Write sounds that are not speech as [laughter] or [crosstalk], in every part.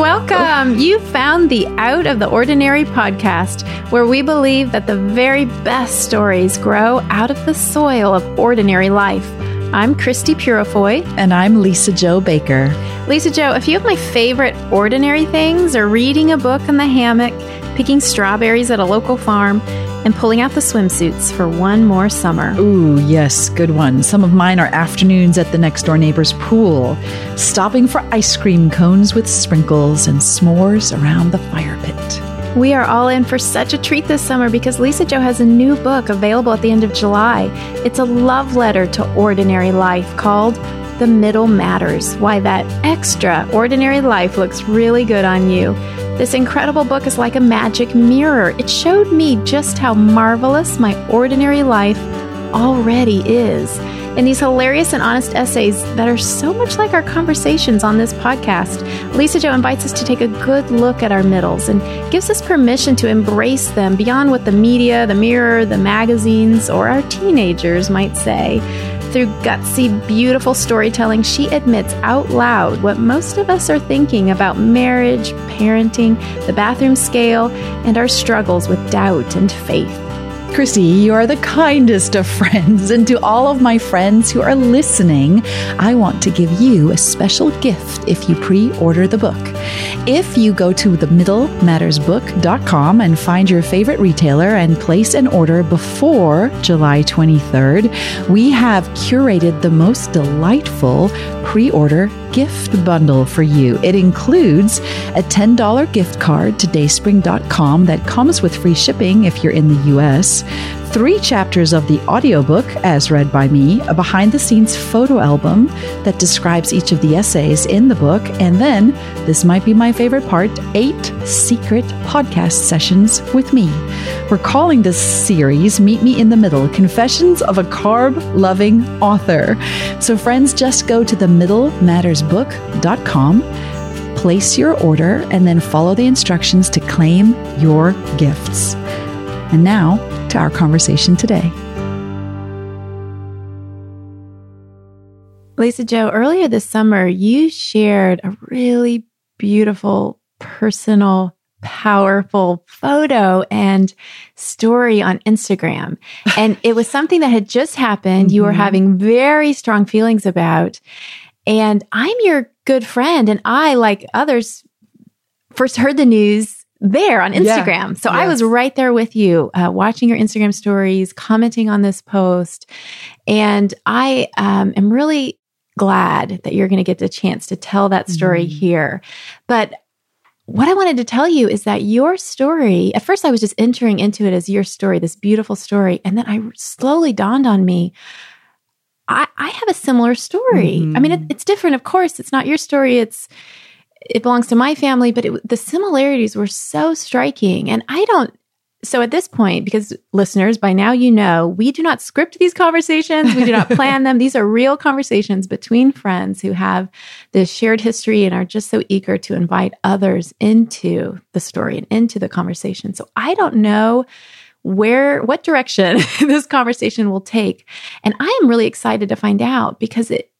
Welcome. You found the Out of the Ordinary podcast, where we believe that the very best stories grow out of the soil of ordinary life. I'm Christie Purifoy. And I'm Lisa Jo Baker. Lisa Jo, a few of my favorite ordinary things are reading a book in the hammock, picking strawberries at a local farm, and pulling out the swimsuits for one more summer. Ooh, yes, good one. Some of mine are afternoons at the next door neighbor's pool, stopping for ice cream cones with sprinkles and s'mores around the fire pit. We are all in for such a treat this summer because Lisa Jo has a new book available at the end of July. It's a love letter to ordinary life called The Middle Matters Why That Extraordinary Life Looks Really Good on You. This incredible book is like a magic mirror. It showed me just how marvelous my ordinary life already is. In these hilarious and honest essays that are so much like our conversations on this podcast, Lisa Jo invites us to take a good look at our middles and gives us permission to embrace them beyond what the media, the mirror, the magazines, or our teenagers might say. Through gutsy, beautiful storytelling, she admits out loud what most of us are thinking about marriage, parenting, the bathroom scale, and our struggles with doubt and faith. Christie, you are the kindest of friends. And to all of my friends who are listening, I want to give you a special gift if you pre order the book. If you go to themiddlemattersbook.com and find your favorite retailer and place an order before July 23rd, we have curated the most delightful pre order gift bundle for you. It includes a $10 gift card to dayspring.com that comes with free shipping if you're in the US, three chapters of the audiobook as read by me, a behind the scenes photo album that describes each of the essays in the book, and then, this might be my favorite part, eight secret podcast sessions with me. We're calling this series Meet Me in the Middle Confessions of a Carb Loving Author. So, friends, just go to the middlemattersbook.com place your order, and then follow the instructions to claim your gifts. And now to our conversation today. Lisa Jo, earlier this summer, you shared a really beautiful, personal, powerful photo and story on Instagram. [laughs] And it was something that had just happened. Mm-hmm. You were mm-hmm. having very strong feelings about. And I'm your good friend. And I, like others, first heard the news there on Instagram. Yeah. So yes. I was right there with you, uh, watching your Instagram stories, commenting on this post. And I um, am really glad that you're going to get the chance to tell that story mm. here. But what I wanted to tell you is that your story, at first I was just entering into it as your story, this beautiful story. And then I slowly dawned on me I, I have a similar story. Mm-hmm. I mean, it, mm-hmm. it's different, of course. It's not your story. It's it belongs to my family, but it, the similarities were so striking. And I don't. So at this point, because listeners, by now you know, we do not script these conversations. We do not plan them. [laughs] These are real conversations between friends who have this shared history and are just so eager to invite others into the story and into the conversation. So I don't know where what direction [laughs] this conversation will take and i am really excited to find out because it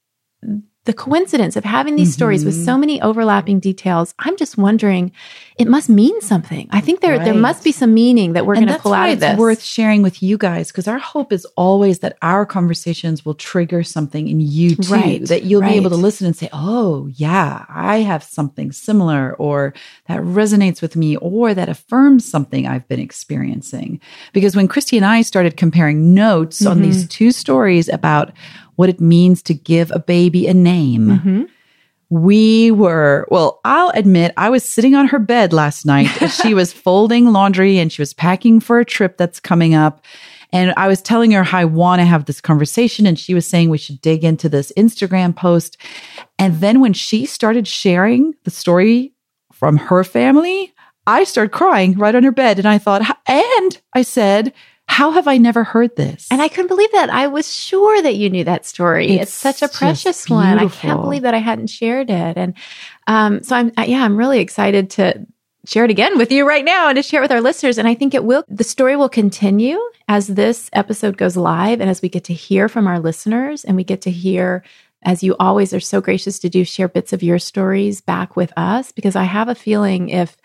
the coincidence of having these mm-hmm. stories with so mm-hmm. many overlapping details, I'm just wondering, it must mean something. I think there right. there must be some meaning that we're going to pull out of this. It's worth sharing with you guys because our hope is always that our conversations will trigger something in you too. Right. That you'll right. be able to listen and say, "Oh, yeah, I have something similar," or that resonates with me, or that affirms something I've been experiencing. Because when Christie and I started comparing notes mm-hmm. on these mm-hmm. two stories about what it means to give a baby a name. Mm-hmm. We were, well, I'll admit, I was sitting on her bed last night. she was [laughs] folding laundry and she was packing for a trip that's coming up. And I was telling her how I want to have this conversation. And she was saying we should dig into this Instagram post. And then when she started sharing the story from her family, I started crying right on her bed. And I thought, and I said, how have I never heard this? And I couldn't believe that. I was sure that you knew that story. It's, it's such a precious one. I can't believe that I hadn't shared it. And um, so I'm, yeah, I'm really excited to share it again with you right now and to share it with our listeners. And I think it will, the story will continue as this episode goes live and as we get to hear from our listeners and we get to hear as you always are so gracious to do, share bits of your stories back with us because I have a feeling if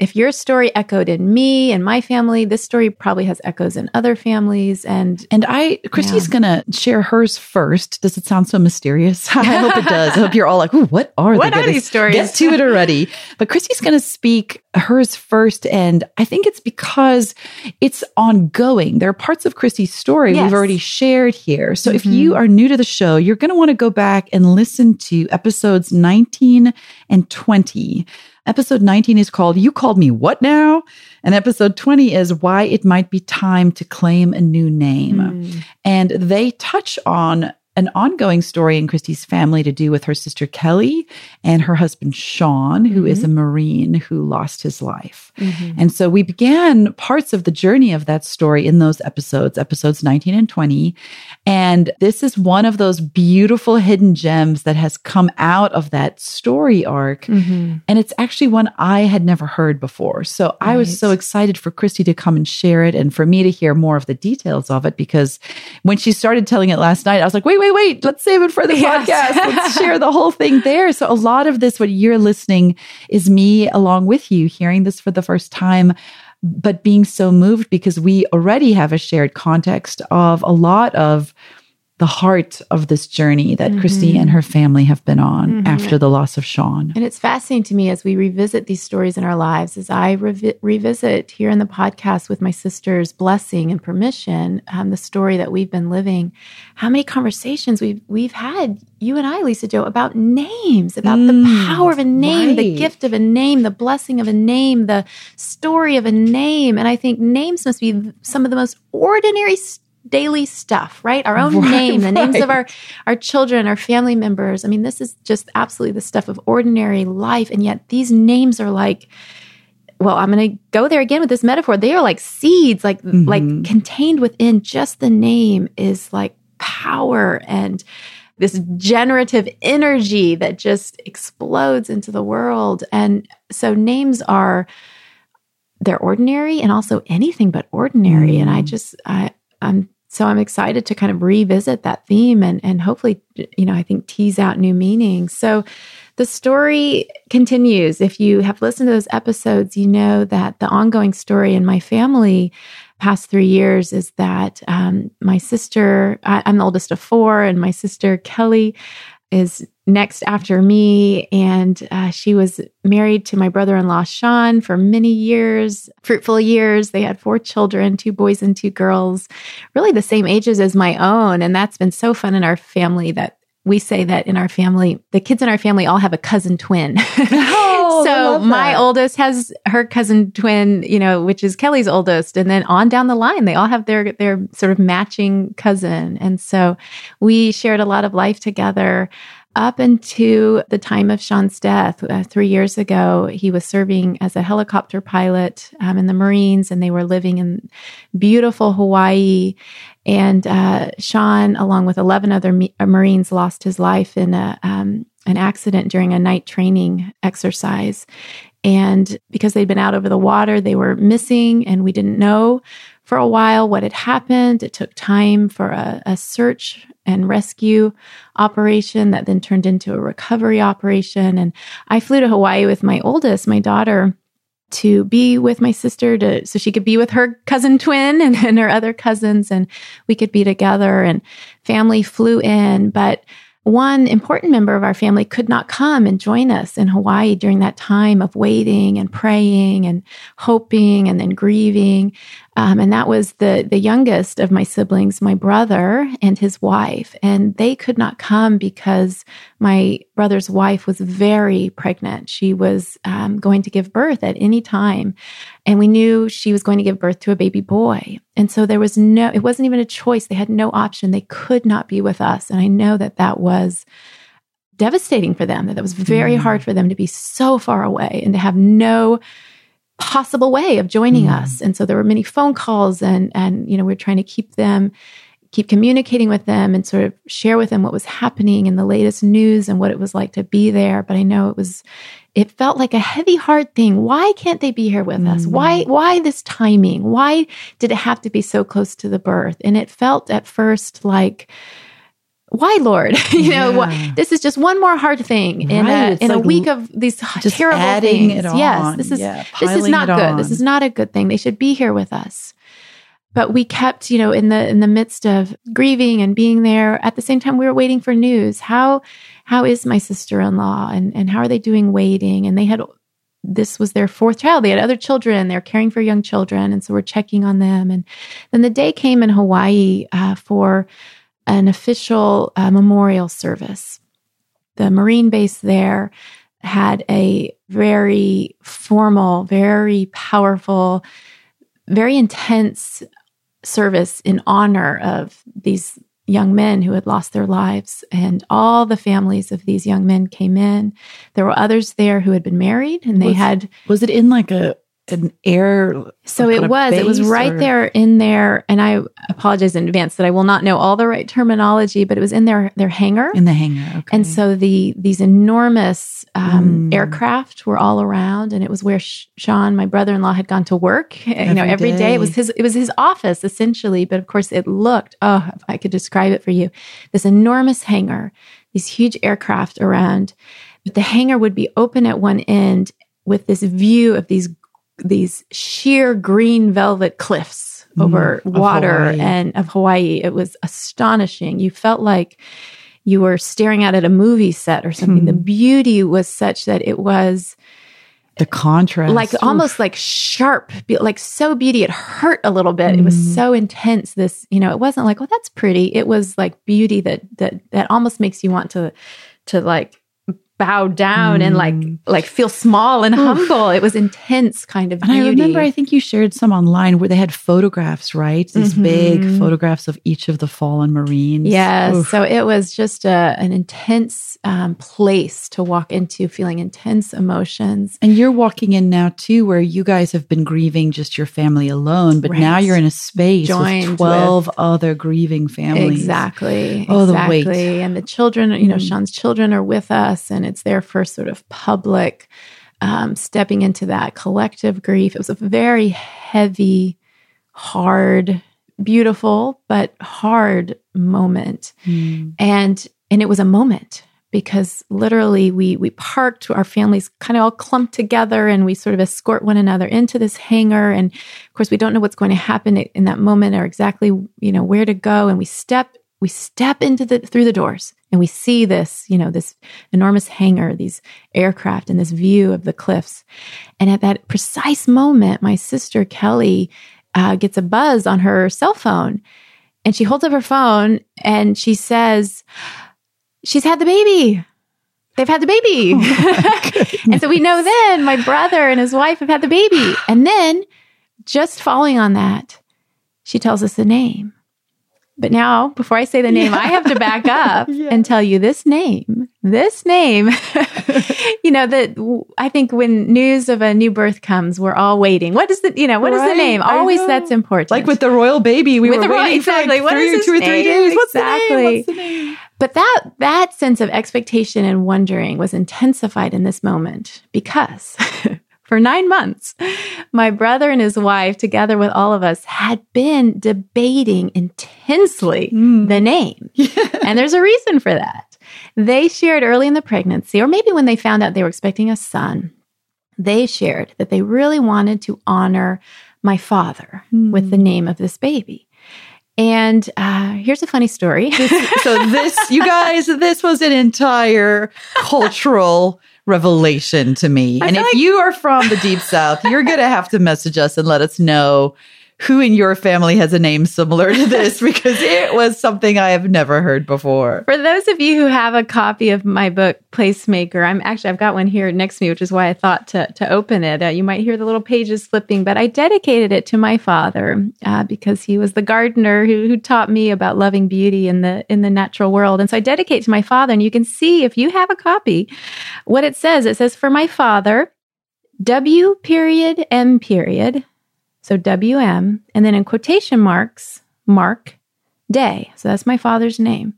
if your story echoed in me and my family, this story probably has echoes in other families. And and I, Christie's yeah. gonna share hers first. Does it sound so mysterious? [laughs] I hope it does. I hope you're all like, "Ooh, what are what are these stories?" Get to it already. [laughs] But Christie's gonna speak hers first, and I think it's because it's ongoing. There are parts of Christie's story yes. we've already shared here. So mm-hmm. if you are new to the show, you're gonna want to go back and listen to episodes 19 and 20. Episode 19 is called You Called Me What Now? And episode 20 is Why It Might Be Time to Claim a New Name. Mm. And they touch on an ongoing story in Christie's family to do with her sister Kelly and her husband Sean, who mm-hmm. is a Marine who lost his life. Mm-hmm. And so we began parts of the journey of that story in those episodes, episodes 19 and 20. And this is one of those beautiful hidden gems that has come out of that story arc. Mm-hmm. And it's actually one I had never heard before. So right. I was so excited for Christie to come and share it and for me to hear more of the details of it because when she started telling it last night, I was like, wait, wait, wait, wait, let's save it for the [laughs] yes. podcast. Let's [laughs] share the whole thing there. So a lot of this, what you're listening is me along with you hearing this for the first time but being so moved because we already have a shared context of a lot of the heart of this journey that mm-hmm. Christie and her family have been on mm-hmm. after the loss of Sean. And it's fascinating to me as we revisit these stories in our lives, as I revi- revisit here in the podcast with my sister's blessing and permission, um, the story that we've been living. How many conversations we've we've had, you and I, Lisa Jo, about names, about mm, the power of a name, right. the gift of a name, the blessing of a name, the story of a name. And I think names must be some of the most ordinary daily stuff, right? Our own [laughs] right, name, the names of our our children, our family members. I mean, this is just absolutely the stuff of ordinary life and yet these names are like well, I'm going to go there again with this metaphor. They are like seeds, like mm-hmm. like contained within just the name is like power and this generative energy that just explodes into the world. And so names are they're ordinary and also anything but ordinary. Mm. And I mm. just I I'm so I'm excited to kind of revisit that theme and and hopefully you know I think tease out new meanings. So the story continues. If you have listened to those episodes, you know that the ongoing story in my family past three years is that um, my sister, I, I'm the oldest of four, and my sister Kelly is next after me. And uh, she was married to my brother in law, Sean, for many years, fruitful years. They had four children, two boys and two girls, really the same ages as my own. And that's been so fun in our family that we say that in our family, the kids in our family all have a cousin twin. [laughs] Oh, so my oldest has her cousin twin, you know, which is Kelly's oldest, and then on down the line, they all have their their sort of matching cousin, and so we shared a lot of life together up into the time of Sean's death, uh, three years ago, he was serving as a helicopter pilot um, in the Marines, and they were living in beautiful Hawaii. And uh, Sean, along with 11 other me- uh, Marines, lost his life in a, um, an accident during a night training exercise. And because they'd been out over the water, they were missing, and we didn't know for a while what had happened. It took time for a, a search and rescue operation that then turned into a recovery operation. And I flew to Hawaii with my oldest, my daughter, to be with my sister to so she could be with her cousin twin and, and her other cousins and we could be together and family flew in. But one important member of our family could not come and join us in Hawaii during that time of waiting and praying and hoping and then grieving. Um, and that was the the youngest of my siblings, my brother and his wife, and they could not come because my brother's wife was very pregnant. She was um, going to give birth at any time, and we knew she was going to give birth to a baby boy. And so there was no, it wasn't even a choice. They had no option. They could not be with us, and I know that that was devastating for them. That that was very mm. hard for them to be so far away and to have no possible way of joining mm. us. And so there were many phone calls and and you know we are trying to keep them keep communicating with them and sort of share with them what was happening and the latest news and what it was like to be there. But I know it was it felt like a heavy hard thing. Why can't they be here with mm. us? Why why this timing? Why did it have to be so close to the birth? And it felt at first like why, Lord? [laughs] you know, this is just one more hard thing in Right, a, it's in a like week of these terrible things. it Yes, this is Yeah, this is not good. on. This is not a good thing. They should be here with us. But we kept, you know, in the in the midst of grieving and being there. At the same time, we were waiting for news. How how is my sister in law, and and how are they doing waiting? And they had this was their fourth child. They had other children. They're caring for young children, and so we're checking on them. And then the day came in Hawaii uh, for an official uh, memorial service. The Marine base there had a very formal, very powerful, very intense service in honor of these young men who had lost their lives. And all the families of these young men came in. There were others there who had been married and they Was- had Was it in like a an air? so it was. It was right or- there in there, and I apologize in advance that I will not know all the right terminology, but it was in their their hangar. in the hangar. Okay. And so the these enormous um, Mm. aircraft were all around, and it was where Sh- Sean, my brother in law, had gone to work. [laughs] you know, Every every day. day. it was his it was his office essentially. But of course, it looked oh, if I could describe it for you, this enormous hangar, these huge aircraft around. But the hangar would be open at one end with this view of these these sheer green velvet cliffs over Mm, water Hawaii. and of Hawaii. It was astonishing. You felt like you were staring out at a movie set or something. The Hmm. beauty was such that it was the contrast, like Oof. almost like sharp, like so beauty. It hurt a little bit. It was Mm. so intense. This, you know, it wasn't like, well, that's pretty. It was like beauty that that that almost makes you want to to like bow down and like Mm. like feel small and humble. It was intense kind of And beauty. I remember, I think you shared some online where they had photographs, right? These big Mhm. photographs of each of the fallen Marines. Yes. Oof. So it was just a, an intense um, place to walk into, feeling intense emotions. And you're walking in now too, where you guys have been grieving just your family alone, but now you're in a space Joined with 12 other grieving families. Exactly. Oh, the weight. And the children, you know, Mm. Sean's children are with us, and it's their first sort of public um, stepping into that collective grief. It was a very heavy, hard, beautiful, but hard moment. Mm. and and it was a moment because literally we we parked our families kind of all clumped together and we sort of escort one another into this hangar and of course we don't know what's going to happen in that moment or exactly you know where to go and we step we step into the through the doors and we see this you know this enormous hangar these aircraft and this view of the cliffs and at that precise moment my sister kelly uh, gets a buzz on her cell phone and she holds up her phone and she says, She's had the baby. They've had the baby. [laughs] and so we know then my brother and his wife have had the baby. And then, just following on that, she tells us the name. But now, before I say the name, I have to back up [laughs] Yeah. and tell you this name. This name, [laughs] you know, that I think when news of a new birth comes, we're all waiting. What is the, you know, what is Right, the name? Always that's important. Like with the royal baby, we With were royal- waiting exactly. for like is three, his two or three days. What's the Exactly. name? What's the name? But that that sense of expectation and wondering was intensified in this moment because [laughs] for 9 months my brother and his wife together with all of us had been debating intensely Mm. the name. [laughs] and there's a reason for that. They shared early in the pregnancy or maybe when they found out they were expecting a son, they shared that they really wanted to honor my father Hmm. with the name of this baby. And uh, here's a funny story. so this you [laughs] guys this was an entire cultural revelation to me. I and if like- you are from the deep south you're gonna have to message us and let us know who in your family has a name similar to this [laughs] because it was something i have never heard before For those of you who have a copy of my book, Placemaker, I'm actually I've got one here next to me, which is why I thought to to open it. Uh, you might hear the little pages flipping, but I dedicated it to my father uh, because he was the gardener who who taught me about loving beauty in the in the natural world. And so I dedicate to my father. And you can see if you have a copy, what it says. It says for my father, W period M period, so WM, and then in quotation marks, Mark Day. So that's my father's name.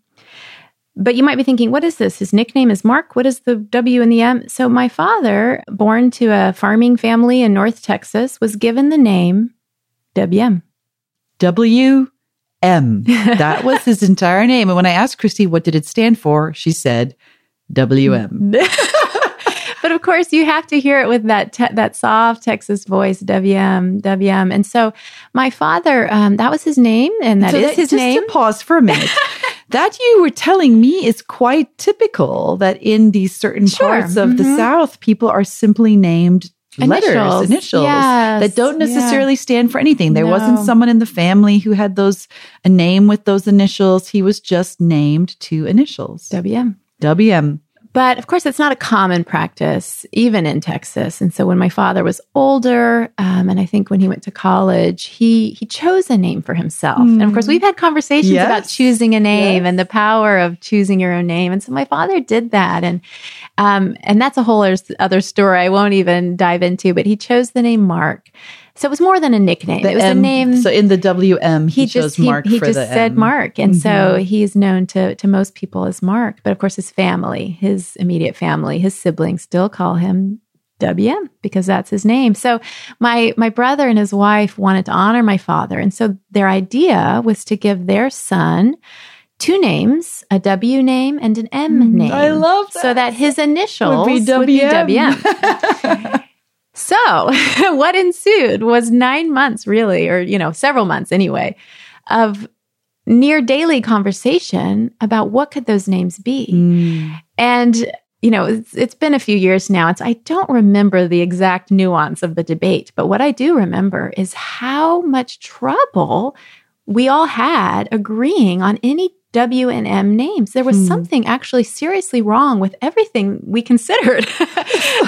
But you might be thinking, what is this? His nickname is Mark. What is the W and the M? So, my father, born to a farming family in North Texas, was given the name WM. w M. That was his entire name. And when I asked Christie what did it stand for, she said WM. [laughs] but of course, you have to hear it with that te- that soft Texas voice, WM, WM. And so, my father, um, that was his name, and that So is that- his just name. to pause for a minute. [laughs] that you were telling me is quite typical that in these certain Sure. parts of the Mhm. South, people are simply named letters, Initials. initials Yes. that don't Yeah. necessarily stand for anything. There wasn't someone in the family who had those a name with those initials. He was just named two initials. WM. WM. But of course, it's not a common practice, even in Texas. And so, when my father was older, um, and I think when he went to college, he he chose a name for himself. And of course, we've had conversations Yes. about choosing a name Yes. and the power of choosing your own name. And so, my father did that, and um, and that's a whole other story I won't even dive into. But he chose the name Mark, so it was more than a nickname. The it was M- a name So in the WM, he, he just he, Mark he for just said M. Mark, and so Mhm. he's known to to most people as Mark. But of course, his family, his immediate family, his siblings still call him WM because that's his name. So my my brother and his wife wanted to honor my father, and so their idea was to give their son two names, a W name and an M name. Mm, I love that. So that his initials Would be would be WM. [laughs] So, [laughs] what ensued was nine months, really, or, you know, several months anyway, of near daily conversation about what could those names be. Mm. And, you know, it's, it's been a few years now. It's, I don't remember the exact nuance of the debate, but what I do remember is how much trouble we all had agreeing on any W and M names. There was Hmm. something actually seriously wrong with everything we considered. [laughs] and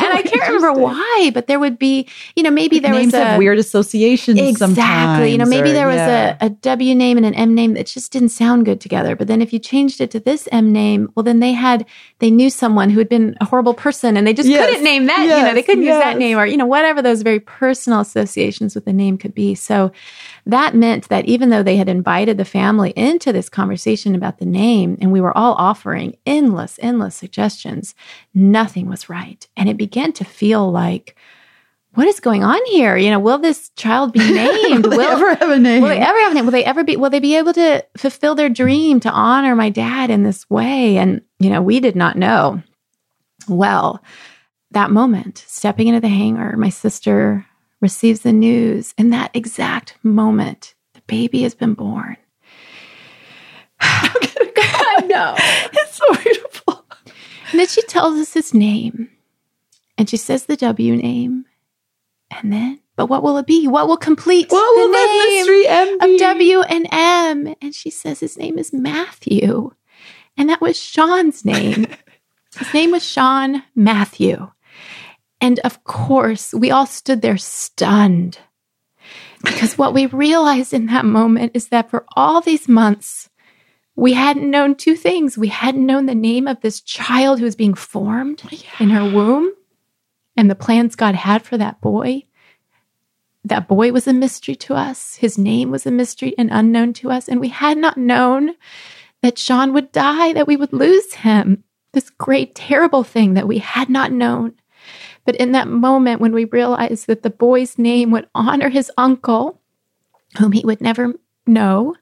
I can't remember why, but there would be, you know, maybe there Names was a weird associations Exactly. You know, maybe or- there was yeah. a, a W name and an M name that just didn't sound good together. But then if you changed it to this M name, well, then they had, they knew someone who had been a horrible person and they just Yes. couldn't name that, you know, they couldn't use that name or, you know, whatever those very personal associations with the name could be. So that meant that even though they had invited the family into this conversation about the name and we were all offering endless, endless suggestions, nothing was right. And it began to feel like, what is going on here? You know, will this child be [laughs] named? Will they ever have a name? will they ever have a name? Will they ever be, will they be able to fulfill their dream to honor my dad in this way? And, you know, we did not know. Well, that moment, stepping into the hangar, my sister receives the news. In that exact moment, the baby has been born. [laughs] I know. it's so beautiful. And then she tells us his name and she says the W name. And then, but what will it be? What will complete What will the that mystery M be? of W and M? And she says his name is Matthew. And that was Sean's name. [laughs] his name was Sean Matthew. And of course, we all stood there stunned. Because what we realized in that moment is that for all these months, we hadn't known two things. We hadn't known the name of this child who was being formed oh, in her womb and the plans God had for that boy. That boy was a mystery to us. His name was a mystery and unknown to us. And we had not known that Sean would die, that we would lose him. This great, terrible thing that we had not known. But in that moment, when we realized that the boy's name would honor his uncle, whom he would never know,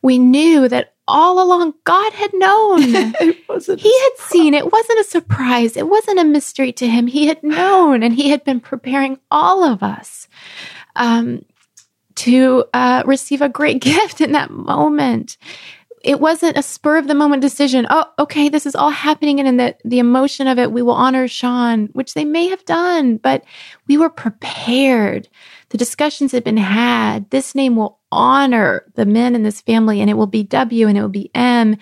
we knew that all along God had known. [laughs] it wasn't. He had seen it wasn't a surprise. It wasn't a mystery to him. He had known and he had been preparing all of us um, to uh, receive a great [laughs] gift in that moment. It wasn't a spur of the moment decision. Oh, okay, this is all happening. And in the, the emotion of it, we will honor Sean, which they may have done, but we were prepared. The discussions had been had. This name will honor the men in this family, and it will be W and it will be M.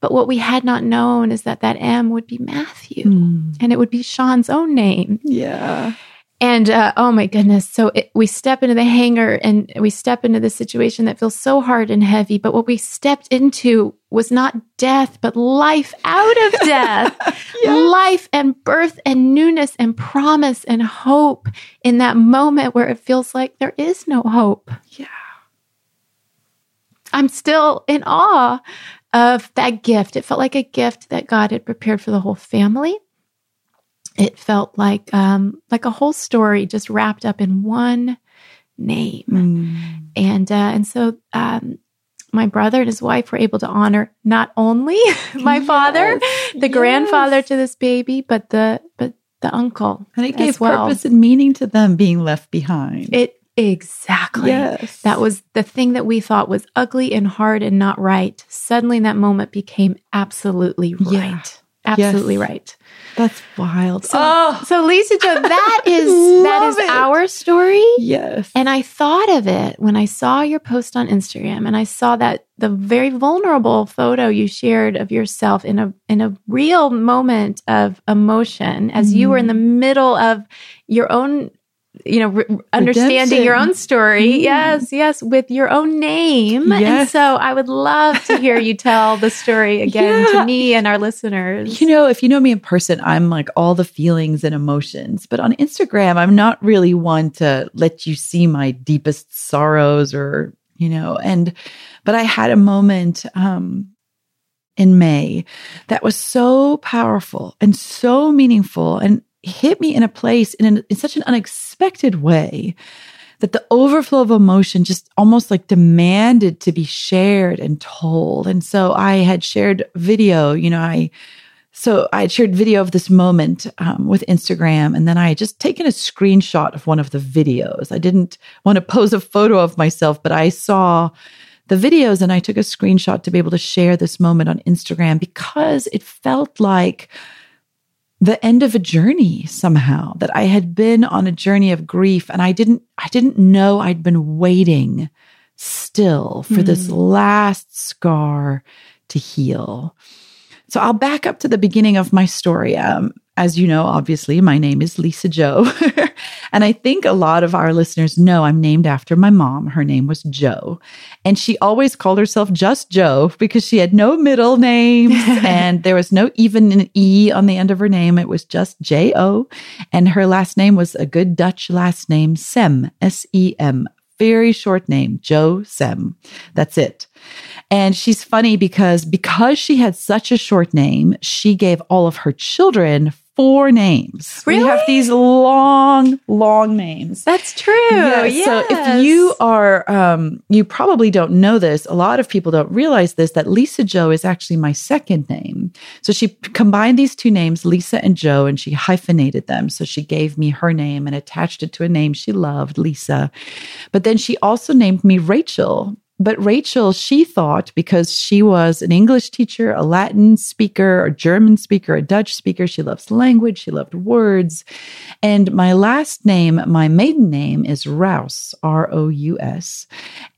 But what we had not known is that that M would be Matthew Hmm. and it would be Sean's own name. Yeah. And uh, oh my goodness. So it, we step into the hangar and we step into this situation that feels so hard and heavy. But what we stepped into was not death, but life out of death. [laughs] Life and birth and newness and promise and hope in that moment where it feels like there is no hope. Yeah. I'm still in awe of that gift. It felt like a gift that God had prepared for the whole family. It felt like um, like a whole story just wrapped up in one name. Hmm. And uh, and so um, my brother and his wife were able to honor not only [laughs] my Yes, father, the yes. grandfather to this baby, but the but the uncle. And it gave well. purpose and meaning to them being left behind. It exactly. Yes. That was the thing that we thought was ugly and hard and not right. Suddenly that moment became absolutely Yeah. right. Absolutely Yes. right. That's wild. So, oh, so Lisa Jo, that [laughs] is that is it. our story. yes. And I thought of it when I saw your post on Instagram and I saw that the very vulnerable photo you shared of yourself in a in a real moment of emotion as you were in mm-hmm. the middle of your own you know re- understanding your own story Mm. yes yes with your own name and so i would love to hear you tell the story [laughs] again Yeah. to me and our listeners You know, if you know me in person, I'm like all the feelings and emotions. But on Instagram, I'm not really one to let you see my deepest sorrows or, you know, and, but I had a moment, um, in May that was so powerful and so meaningful and hit me in a place in, an, in such an unexpected way that the overflow of emotion just almost like demanded to be shared and told. And so I had shared video, you know, I, so I had shared video of this moment um, with Instagram, and then I had just taken a screenshot of one of the videos. I didn't want to pose a photo of myself, but I saw the videos and I took a screenshot to be able to share this moment on Instagram because it felt like the end of a journey somehow that I had been on a journey of grief and I didn't I didn't know I'd been waiting still for this last scar to heal. So I'll back up to the beginning of my story. Um, as you know, obviously, my name is Lisa Jo. [laughs] and I think a lot of our listeners know I'm named after my mom. Her name was Jo. And she always called herself just Jo because she had no middle name [laughs] and there was no even an E on the end of her name. It was just J O. And her last name was a good Dutch last name, Sem, S E M. Very short name, Jo Sem. That's it. And she's funny because because she had such a short name, she gave all of her children four names. We have these long, long names. that's true Yeah, So if you are, um, you probably don't know this. A lot of people don't realize this that Lisa Jo is actually my second name. So she combined these two names, Lisa and Jo, and she hyphenated them. So she gave me her name and attached it to a name she loved, Lisa. But then she also named me Rachel. But Rachel, she thought because she was an English teacher, a Latin speaker, a German speaker, a Dutch speaker, she loves language, she loved words. And my last name, my maiden name is Rouse, R O U S.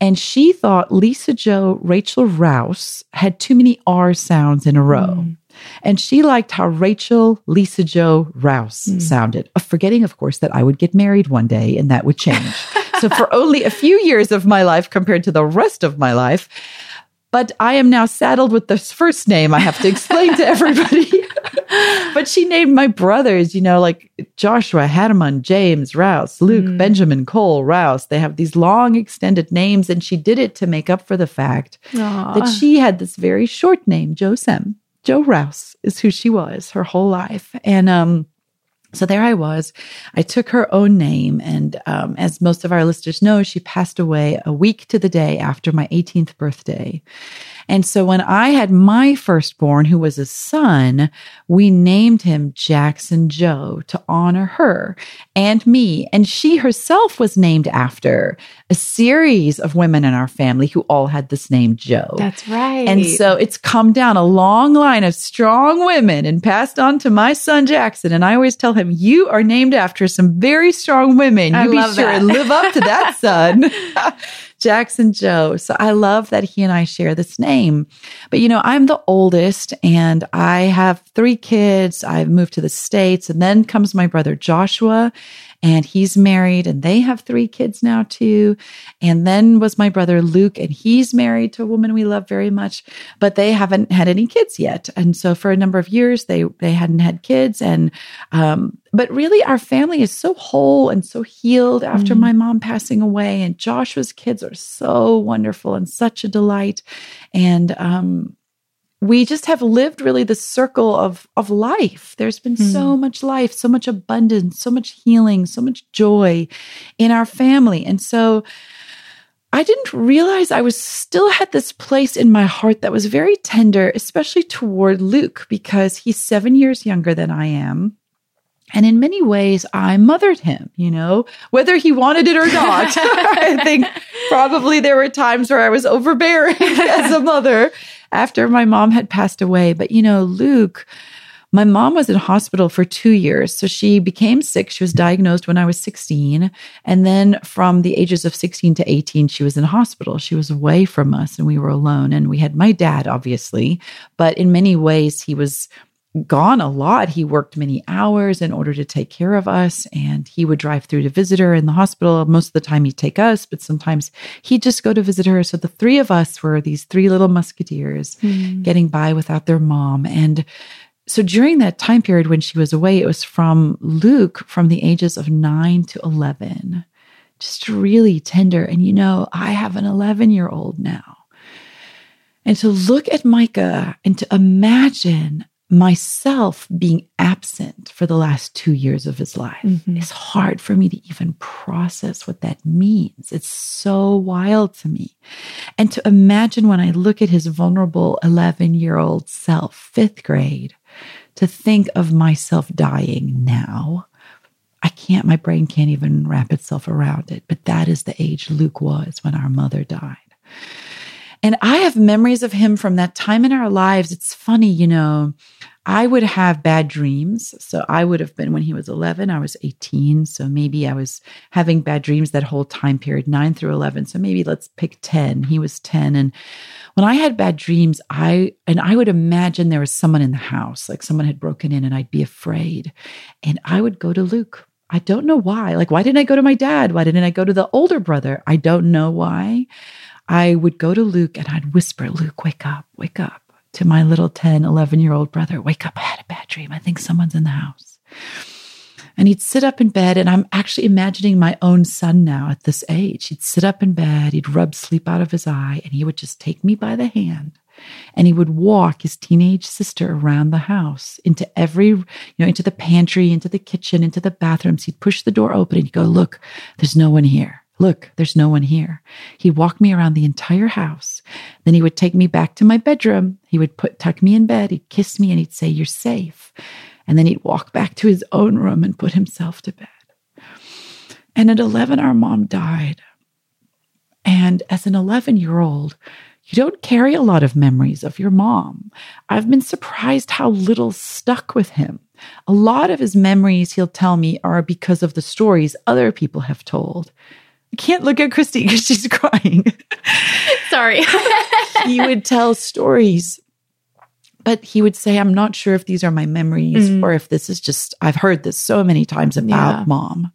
And she thought Lisa Jo Rachel Rouse had too many R sounds in a row. Mm. And she liked how Rachel Lisa Jo Rouse mm. sounded, forgetting, of course, that I would get married one day and that would change. [laughs] so for only a few years of my life compared to the rest of my life, but I am now saddled with this first name I have to explain to everybody. [laughs] but she named my brothers, you know, like Joshua, Hanuman, James, Rouse, Luke, Benjamin, Cole, Rouse. They have these long extended names, and she did it to make up for the fact that she had this very short name, Jo Sem. Jo Rouse is who she was her whole life. And um, so there I was. I took her own name. And um, as most of our listeners know, she passed away a week to the day after my 18th birthday. And so when I had my firstborn, who was a son, we named him Jackson Jo to honor her and me. And she herself was named after a series of women in our family who all had this name Jo. that's right And so it's come down a long line of strong women and passed on to my son Jackson. And I always tell him, You are named after some very strong women. I You be love sure that. and live up to that, son. [laughs] Jackson Jo. So I love that he and I share this name. But you know, I'm the oldest and I have three kids. I've moved to the States. And then comes my brother Joshua and he's married and they have three kids now too. And then was my brother Luke and he's married to a woman we love very much, but they haven't had any kids yet. And so for a number of years they they hadn't had kids and um but really our family is so whole and so healed after my mom passing away and Joshua's kids are so wonderful and such a delight and um we just have lived really the circle of of life there's been so hmm. much life so much abundance so much healing so much joy in our family and so I didn't realize I was still had this place in my heart that was very tender, especially toward Luke, because he's seven years younger than I am. And in many ways, I mothered him, you know, whether he wanted it or not. [laughs] I think [laughs] probably there were times where I was overbearing [laughs] as a mother after my mom had passed away. But, you know, Luke, my mom was in hospital for two years. So she became sick. She was diagnosed when I was 16. And then from the ages of 16 to 18, she was in hospital. She was away from us and we were alone. And we had my dad, obviously, but in many ways, he was gone a lot. He worked many hours in order to take care of us, and he would drive through to visit her in the hospital. Most of the time, he'd take us, but sometimes he'd just go to visit her. So the three of us were these three little musketeers mm. getting by without their mom. And so during that time period when she was away, it was from Luke from the ages of nine to 11, just really tender. And you know, I have an 11 year old now. And to look at Micah and to imagine myself being absent for the last two years of his life. Mm-hmm. it's hard for me to even process what that means. It's so wild to me. And to imagine when i look at his vulnerable 11 year old self fifth grade to think of myself dying now i can't my brain can't even wrap itself around it. But that is the age luke was when our mother died and I have memories of him from that time in our lives. It's funny, you know, I would have bad dreams. So I would have been when he was 11, I was 18. So maybe I was having bad dreams that whole time period, 9 through 11. So maybe let's pick 10. He was 10 and when I had bad dreams, I and I would imagine there was someone in the house, like someone had broken in and I'd be afraid. And I would go to Luke. I don't know why. Like why didn't I go to my dad? Why didn't I go to the older brother? I don't know why. I would go to Luke and I'd whisper, Luke, wake up, wake up to my little 10, 11 year old brother, wake up, I had a bad dream. I think someone's in the house. And he'd sit up in bed, and I'm actually imagining my own son now at this age. He'd sit up in bed, he'd rub sleep out of his eye, and he would just take me by the hand and he would walk his teenage sister around the house into every, you know, into the pantry, into the kitchen, into the bathrooms. He'd push the door open and he'd go, Look, there's no one here. Look, there's no one here. He'd walk me around the entire house. Then he would take me back to my bedroom. He would put tuck me in bed. He'd kiss me and he'd say, "You're safe." And then he'd walk back to his own room and put himself to bed. And at 11 our mom died. And as an 11-year-old, you don't carry a lot of memories of your mom. I've been surprised how little stuck with him. A lot of his memories, he'll tell me, are because of the stories other people have told. I can't look at Christie because she's [laughs] crying. Sorry. [laughs] he would tell stories, but he would say, I'm not sure if these are my memories mm. or if this is just, I've heard this so many times about yeah. mom.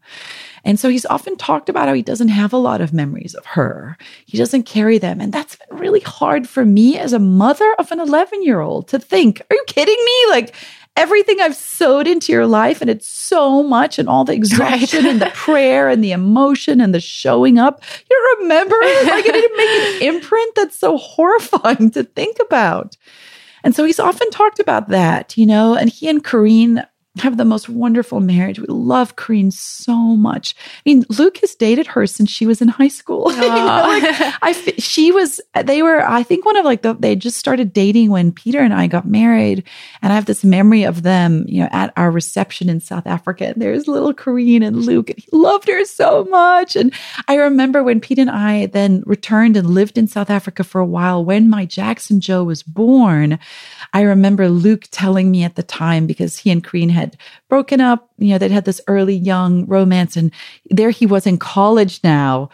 And so he's often talked about how he doesn't have a lot of memories of her. He doesn't carry them. And that's been really hard for me as a mother of an 11 year old to think, are you kidding me? Like, everything I've sowed into your life, and it's so much, and all the [laughs] exhaustion right. and the prayer and the emotion and the showing up. You remember, like, it didn't make an [laughs] imprint that's so horrifying to think about. And so he's often talked about that, you know, and he and Corrine have the most wonderful marriage. We love Corrine so much. I mean, Luke has dated her since she was in high school. [laughs] you know, like I, she was, they were, I think one of like the, they just started dating when Peter and I got married. And I have this memory of them, you know, at our reception in South Africa. And there's little Corrine and Luke, and he loved her so much. And I remember when Pete and I then returned and lived in South Africa for a while when my Jackson Jo was born. I remember Luke telling me at the time because he and Corrine had broken up, you know, they'd had this early young romance and there he was in college now.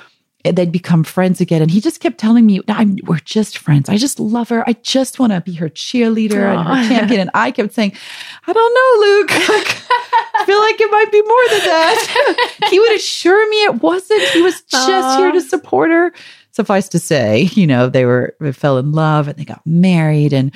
They'd become friends again. And he just kept telling me, I'm, we're just friends. I just love her. I just want to be her cheerleader Aww. and her champion. And I kept saying, I don't know, Luke. [laughs] I feel like it might be more than that. he would assure me it wasn't. He was just Aww. here to support her. Suffice to say, you know, they were, they fell in love and they got married and,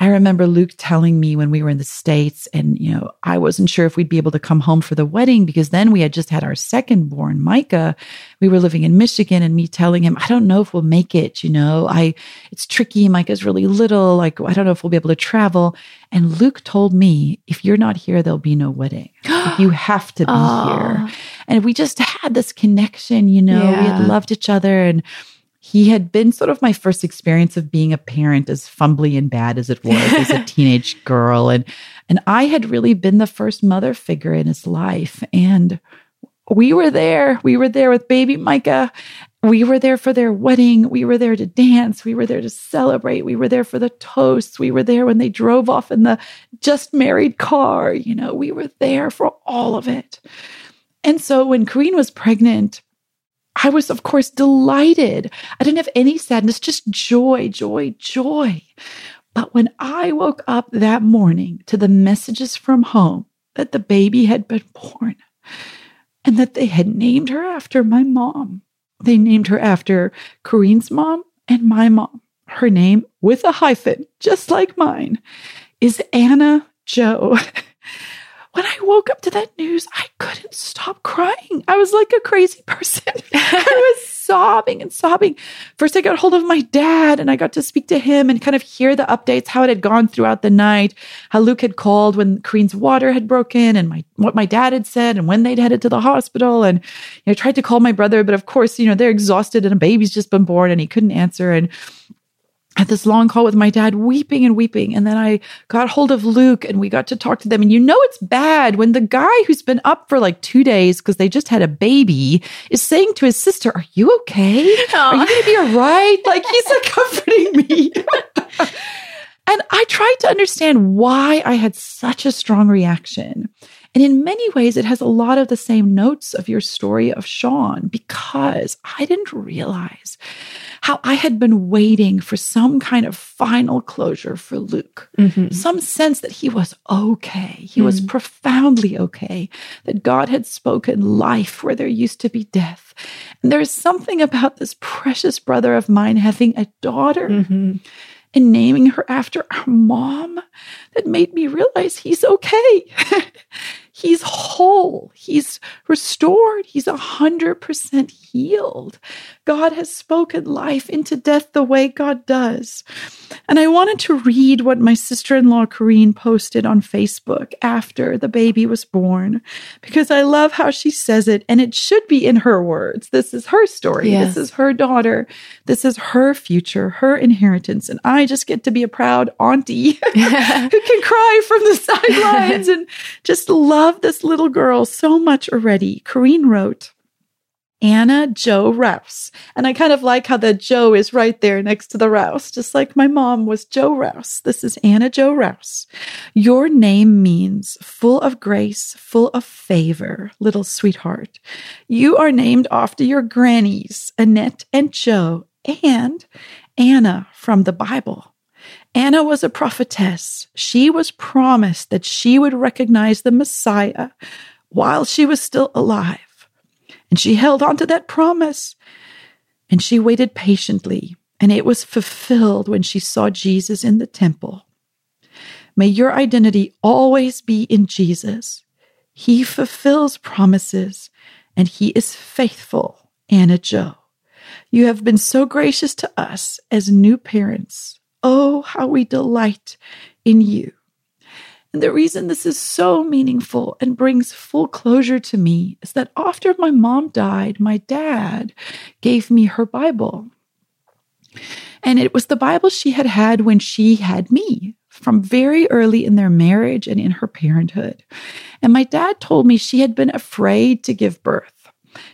I remember Luke telling me when we were in the States, and, you know, I wasn't sure if we'd be able to come home for the wedding because then we had just had our second born, Micah. We were living in Michigan, and me telling him, I don't know if we'll make it, you know, I, it's tricky. Micah's really little. Like, I don't know if we'll be able to travel. And Luke told me, if you're not here, there'll be no wedding. [gasps] you have to be oh. here. And we just had this connection, you know, yeah. we had loved each other and, he had been sort of my first experience of being a parent, as fumbly and bad as it was as a [laughs] teenage girl. And and I had really been the first mother figure in his life. And we were there. We were there with baby Micah. We were there for their wedding. We were there to dance. We were there to celebrate. We were there for the toasts. We were there when they drove off in the just married car. You know, we were there for all of it. And so when Corrine was pregnant, I was, of course, delighted. I didn't have any sadness, just joy, joy, joy. But when I woke up that morning to the messages from home that the baby had been born and that they had named her after my mom, they named her after Corrine's mom and my mom. Her name, with a hyphen, just like mine, is Anna Jo. [laughs] when I woke up to that news, I couldn't stop crying. I was like a crazy person. [laughs] I was sobbing and sobbing. First, I got hold of my dad and I got to speak to him and kind of hear the updates, how it had gone throughout the night, how Luke had called when Corrine's water had broken and my what my dad had said and when they'd headed to the hospital. And you know, I tried to call my brother, but of course, you know, they're exhausted and a baby's just been born and he couldn't answer. And had this long call with my dad, weeping and weeping. And then I got hold of Luke and we got to talk to them. And you know, it's bad when the guy who's been up for like two days because they just had a baby is saying to his sister, Are you okay? Aww. Are you going to be all right? [laughs] Like he's like comforting me. [laughs] and I tried to understand why I had such a strong reaction. And in many ways, it has a lot of the same notes of your story of Sean because I didn't realize how I had been waiting for some kind of final closure for Luke, mm-hmm. some sense that he was okay. He mm-hmm. was profoundly okay, that God had spoken life where there used to be death. And there's something about this precious brother of mine having a daughter. Mm-hmm and naming her after our mom that made me realize he's okay. [laughs] He's whole. He's restored. He's a hundred percent healed. God has spoken life into death the way God does. And I wanted to read what my sister in law, Corrine, posted on Facebook after the baby was born, because I love how she says it. And it should be in her words. This is her story. Yes. This is her daughter. This is her future, her inheritance. And I just get to be a proud auntie [laughs] [laughs] who can cry from the sidelines [laughs] and just love this little girl so much already. Corrine wrote, Anna Jo Rouse. And I kind of like how the Jo is right there next to the Rouse, just like my mom was Jo Rouse. This is Anna Jo Rouse. Your name means full of grace, full of favor, little sweetheart. You are named after your grannies, Annette and Jo, and Anna from the Bible. Anna was a prophetess. She was promised that she would recognize the Messiah while she was still alive. And she held on to that promise and she waited patiently. And it was fulfilled when she saw Jesus in the temple. May your identity always be in Jesus. He fulfills promises and he is faithful, Anna Jo. You have been so gracious to us as new parents. Oh, how we delight in you. And the reason this is so meaningful and brings full closure to me is that after my mom died, my dad gave me her Bible. And it was the Bible she had had when she had me from very early in their marriage and in her parenthood. And my dad told me she had been afraid to give birth.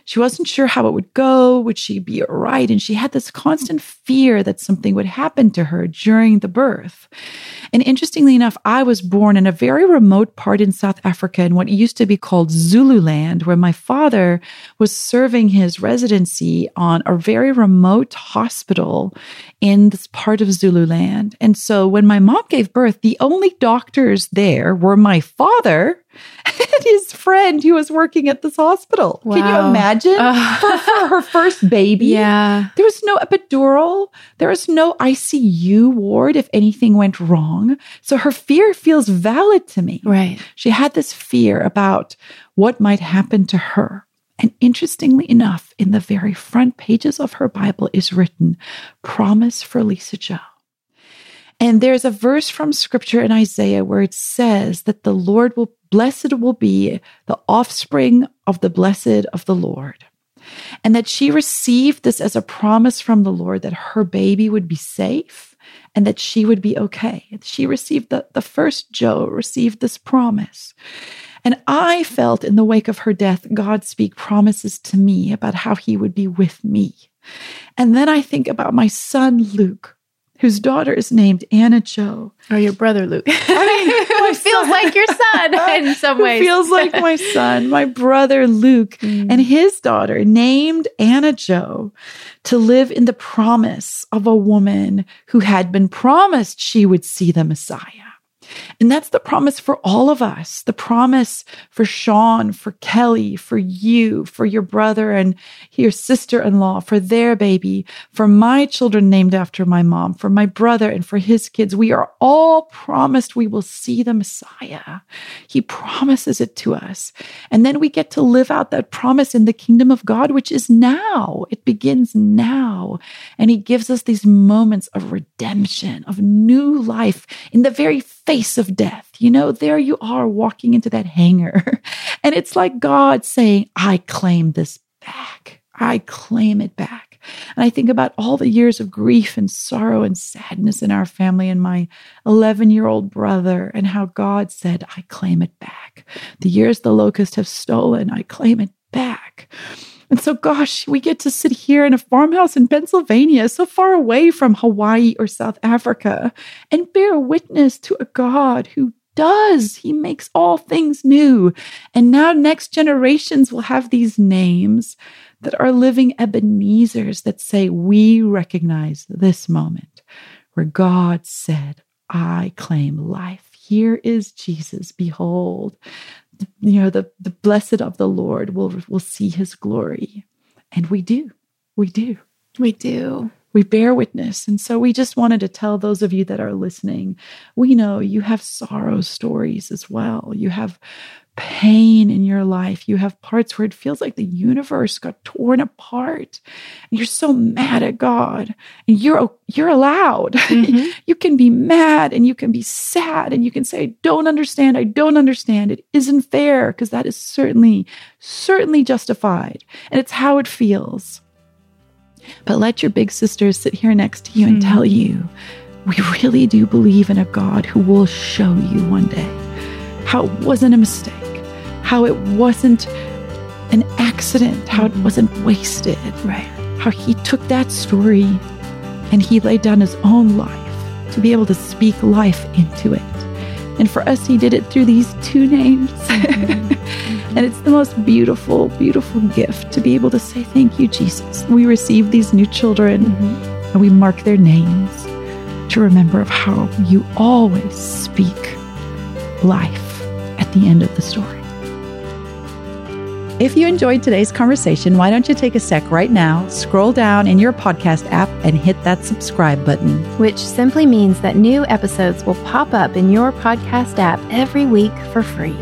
She wasn't sure how it would go. Would she be all right? And she had this constant fear that something would happen to her during the birth. And interestingly enough, I was born in a very remote part in South Africa in what used to be called Zululand, where my father was serving his residency on a very remote hospital in this part of Zululand. And so when my mom gave birth, the only doctors there were my father and his friend who was working at this hospital. Wow. Can you imagine? Uh, for, for, her first baby. [laughs] Yeah. There was no epidural. There was no ICU ward if anything went wrong. So her fear feels valid to me. Right. She had this fear about what might happen to her. And interestingly enough, in the very front pages of her Bible is written, Promise for Lisa Jo. And there's a verse from scripture in Isaiah where it says that the Lord will, blessed will be the offspring of the blessed of the Lord. and that she received this as a promise from the Lord that her baby would be safe and that she would be okay. She received the, the first Jo received this promise. And I felt in the wake of her death, God speak promises to me about how he would be with me. And then I think about my son, Luke, whose daughter is named Anna Jo. Or your brother Luke. [laughs] I mean, [laughs] feels like your son [laughs] in some ways. feels like my son, my brother Luke, mm. and his daughter named Anna Jo to live in the promise of a woman who had been promised she would see the Messiah. And that's the promise for all of us. The promise for Sean, for Kelly, for you, for your brother and your sister in law, for their baby, for my children named after my mom, for my brother and for his kids. We are all promised we will see the Messiah. He promises it to us. And then we get to live out that promise in the kingdom of God, which is now. It begins now. And he gives us these moments of redemption, of new life in the very face of death. You know, there you are walking into that hangar. [laughs] And it's like God saying, I claim this back. I claim it back. And I think about all the years of grief and sorrow and sadness in our family and my 11 year old brother, and how God said, I claim it back. The years the locusts have stolen, I claim it back. And so, gosh, we get to sit here in a farmhouse in Pennsylvania, so far away from Hawaii or South Africa, and bear witness to a God who does. He makes all things new. And now next generations will have these names that are living Ebenezer's that say, We recognize this moment where God said, I claim life. Here is Jesus. Behold, you know, the, the blessed of the Lord will, will see his glory. And we do. We do. We do. We bear witness. And so we just wanted to tell those of you that are listening we know you have sorrow stories as well. You have pain in your life. You have parts where it feels like the universe got torn apart. And you're so mad at God. And you're you're allowed. Mm-hmm. [laughs] you can be mad and you can be sad and you can say, I don't understand. I don't understand. It isn't fair because that is certainly, certainly justified. And it's how it feels. But let your big sisters sit here next to you and mm-hmm. tell you, we really do believe in a God who will show you one day how it wasn't a mistake, how it wasn't an accident, how it wasn't wasted. Right. How he took that story and he laid down his own life to be able to speak life into it. And for us, he did it through these two names. [laughs] Mm-hmm. and it's the most beautiful, beautiful gift to be able to say, Thank you, Jesus. We receive these new children mm-hmm. and we mark their names to remember of how you always speak life at the end of the story. If you enjoyed today's conversation, why don't you take a sec right now, scroll down in your podcast app, and hit that subscribe button? Which simply means that new episodes will pop up in your podcast app every week for free.